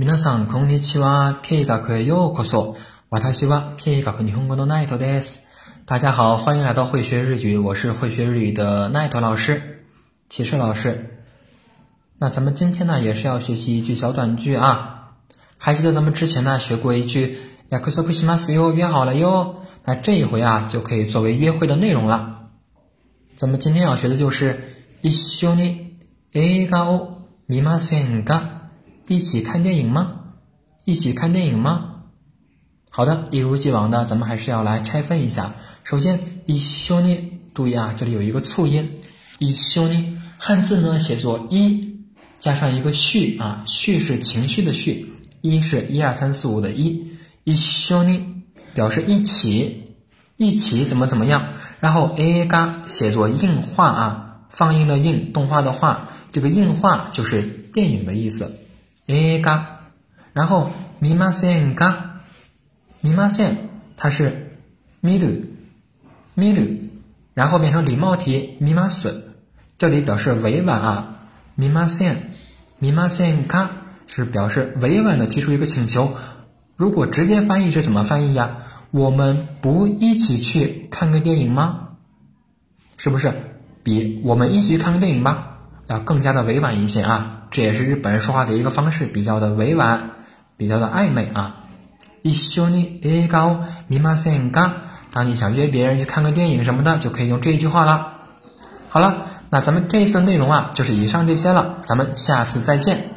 皆さんこんにちは。今日へよこそ私は今日日本のイトです。大家好，欢迎来到会学日语，我是会学日语的奈头老师，启事老师。那咱们今天呢，也是要学习一句小短句啊。还记得咱们之前呢学过一句“約会しますよ”，约好了哟。那这一回啊，就可以作为约会的内容了。咱们今天要学的就是一緒に映画を見ませんか？一起看电影吗？一起看电影吗？好的，一如既往的，咱们还是要来拆分一下。首先，一緒に注意啊，这里有一个促音。一緒に汉字呢写作一加上一个序啊，序是情绪的序，一是一二三四五的一。一緒に表示一起，一起怎么怎么样？然后 A 嘎写作映画啊，放映的映，动画的画，这个映画就是电影的意思。诶，嘎，然后ミマセン咖，ミマセン，它是 m i 見 u 然后变成礼貌 i ミマス，这里表示委婉啊。ミ i セン、ミマ n ga 是表示委婉的提出一个请求。如果直接翻译是怎么翻译呀？我们不一起去看个电影吗？是不是？比我们一起去看个电影吧。要更加的委婉一些啊，这也是日本人说话的一个方式，比较的委婉，比较的暧昧啊。一緒に行こう、見ませんか？当你想约别人去看个电影什么的，就可以用这一句话了。好了，那咱们这一次的内容啊，就是以上这些了，咱们下次再见。